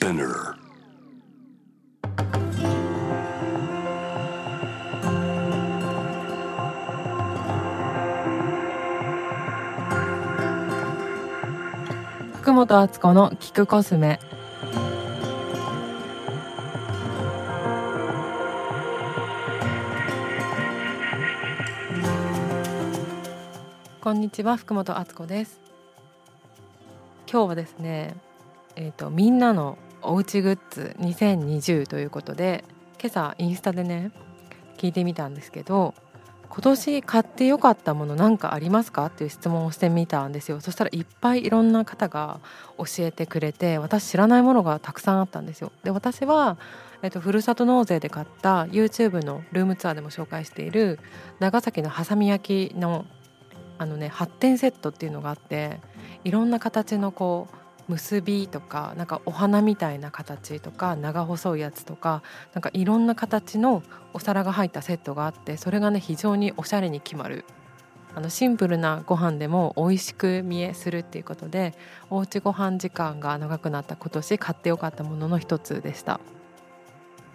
Spinner. 福本敦子の聞くコスメこんにちは福本敦子です今日はですねえっ、とみんなのおうちグッズ2020ということで今朝インスタでね聞いてみたんですけど今年買ってよかったもの何かありますか？っていう質問をしてみたんですよ。そしたらいっぱいいろんな方が教えてくれて私知らないものがたくさんあったんですよ。で私は、えっと、ふるさと納税で買った YouTube のルームツアーでも紹介している長崎のはさみ焼きのあのね発展セットっていうのがあっていろんな形のこう結びとかなんかお花みたいな形とか長細いやつとかなんかいろんな形のお皿が入ったセットがあってそれがね非常におしゃれに決まる。あのシンプルなご飯でも美味しく見えするっていうことでおうちご飯時間が長くなった今年買ってよかったものの一つでした。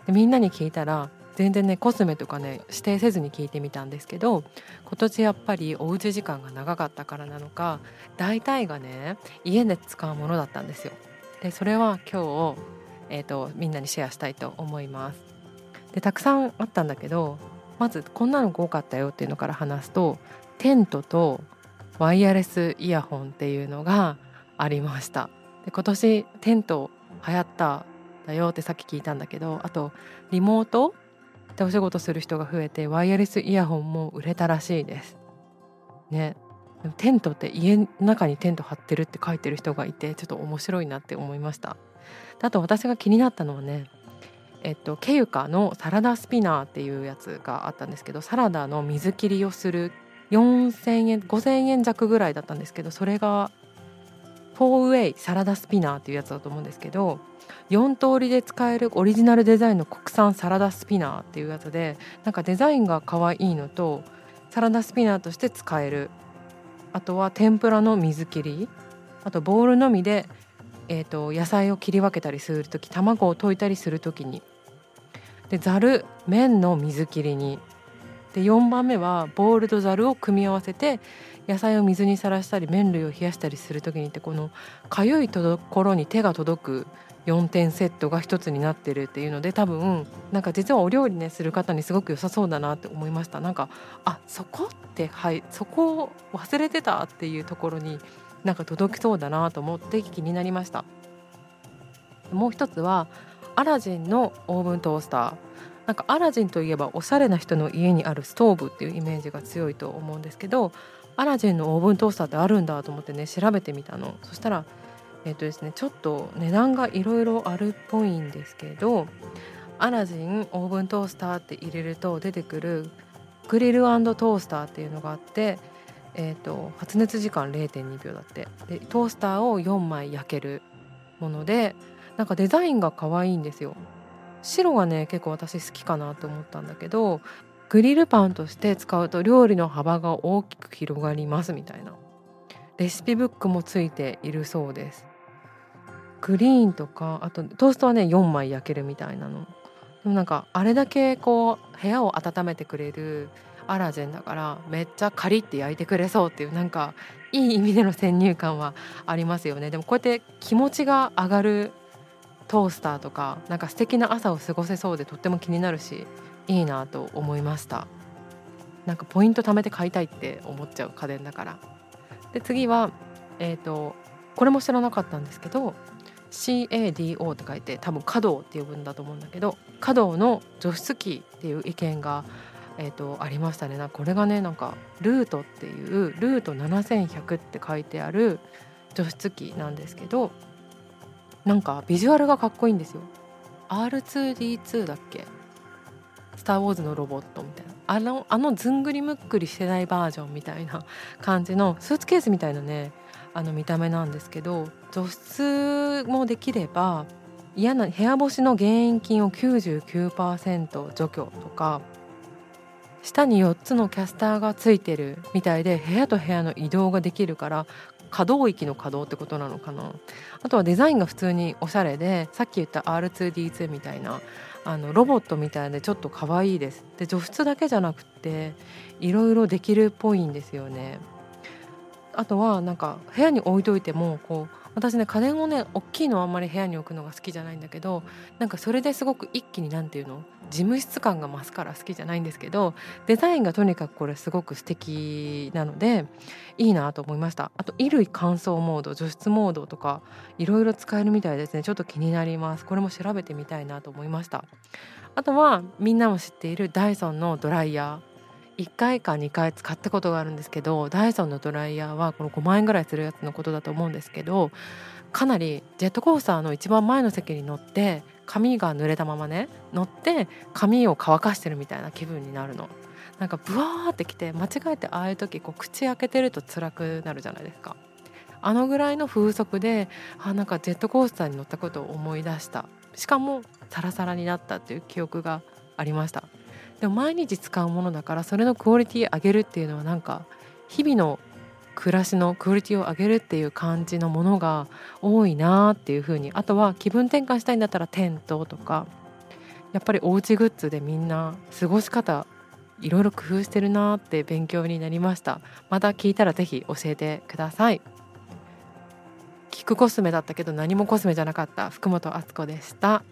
でみんなに聞いたら全然ねコスメとかね指定せずに聞いてみたんですけど今年やっぱりおうち時間が長かったからなのか大体がね家で使うものだったんですよ。でそれは今日、えーと、みんなにシェアしたいと思います。でたくさんあったんだけどまずこんなの多かったよっていうのから話すとテントとワイヤレスイヤホンっていうのがありました。で今年テント流行っただよってさっき聞いたんだけどあとリモートでお仕事する人が増えてワイヤレスイヤホンも売れたらしいです。ねテントって家の中にテント張ってるって書いてる人がいてちょっと面白いなって思いましたあと私が気になったのはねえっとケユカのサラダスピナーっていうやつがあったんですけどサラダの水切りをする4,000円5,000円弱ぐらいだったんですけどそれがフォーウェイサラダスピナーっていうやつだと思うんですけど4通りで使えるオリジナルデザインの国産サラダスピナーっていうやつでなんかデザインが可愛いのとサラダスピナーとして使える。あとは天ぷらの水切り。あとボウルのみで、えーと、野菜を切り分けたりする時卵を溶いたりする時に。でざる麺の水切りに。で4番目はボウルとざるを組み合わせて野菜を水にさらしたり麺類を冷やしたりする時にってこのかゆいところに手が届く4点セットが1つになってるっていうので多分なんか実はお料理ねする方にすごく良さそうだなって思いました。なんかあそこってはいそこを忘れてたっていうところになんか届きそうだなと思って気になりました。もう一つはアラジンのオーブントースター。なんかアラジンといえばおしゃれな人の家にあるストーブっていうイメージが強いと思うんですけどアラジンのオーブントースターってあるんだと思ってね調べてみたの。そしたらえっ、とですねちょっと値段がいろいろあるっぽいんですけどアラジンオーブントースターって入れると出てくるグリルトースターっていうのがあって、えーと、発熱時間0.2秒だって。でトースターを4枚焼けるものでなんかデザインが可愛いんですよ。白がね結構私好きかなと思ったんだけどグリルパンとして使うと料理の幅が大きく広がりますみたいな。レシピブックもついているそうです。グリーンとかあとトーストはね4枚焼けるみたいなの。でもなんかあれだけこう部屋を温めてくれるアラジェンだからめっちゃカリッて焼いてくれそうっていうなんかいい意味での先入観はありますよね。でもこうやって気持ちが上がるトースターとかなんか素敵な朝を過ごせそうでとっても気になるしいいなと思いました。なんかポイント貯めて買いたいって思っちゃう家電だから。で次はえっ、ー、とこれも知らなかったんですけど CADO って書いて多分華道って呼ぶんだと思うんだけど華道の除湿機っていう意見が、えーと、ありましたね。なこれがねなんかルートっていうルート7100って書いてある除湿機なんですけどなんかビジュアルがかっこいいんですよ。R2D2 だっけ？スター・ウォーズのロボットみたいな。あのあのずんぐりむっくりしてないバージョンみたいな感じのスーツケースみたいなねあの見た目なんですけど除湿もできれば嫌な部屋干しの原因菌を99%除去とか下に4つのキャスターがついてるみたいで部屋と部屋の移動ができるから可動域の可動ってことなのかな。あとはデザインが普通におしゃれでさっき言った R2D2 みたいなあのロボットみたいでちょっと可愛いです。で除湿だけじゃなくていろいろできるっぽいんですよね。あとはなんか部屋に置いといてもこう私ね家電をね大きいのはあんまり部屋に置くのが好きじゃないんだけどなんかそれですごく一気に何て言うの事務室感が増すから好きじゃないんですけどデザインがとにかくこれすごく素敵なのでいいなと思いました。あと衣類乾燥モード除湿モードとかいろいろ使えるみたいですね。ちょっと気になります。これも調べてみたいなと思いました。あとはみんなも知っているダイソンのドライヤー。1回か2回使ったことがあるんですけどダイソンのドライヤーはこの5万円ぐらいするやつのことだと思うんですけどかなりジェットコースターの一番前の席に乗って髪が濡れたままね乗って髪を乾かしてるみたいな気分になるの。なんかブワーってきて間違えてああいう時こう口開けてると辛くなるじゃないですか。あのぐらいの風速であなんかジェットコースターに乗ったことを思い出したしかもサラサラになったっていう記憶がありましたでも毎日使うものだからそれのクオリティ上げるっていうのはなんか日々の暮らしのクオリティを上げるっていう感じのものが多いなっていうふうにあとは気分転換したいんだったらテントとかやっぱりおうちグッズでみんな過ごし方いろいろ工夫してるなって勉強になりましたまた聞いたら是非教えてください聞くコスメだったけど何もコスメじゃなかった福本敦子でした。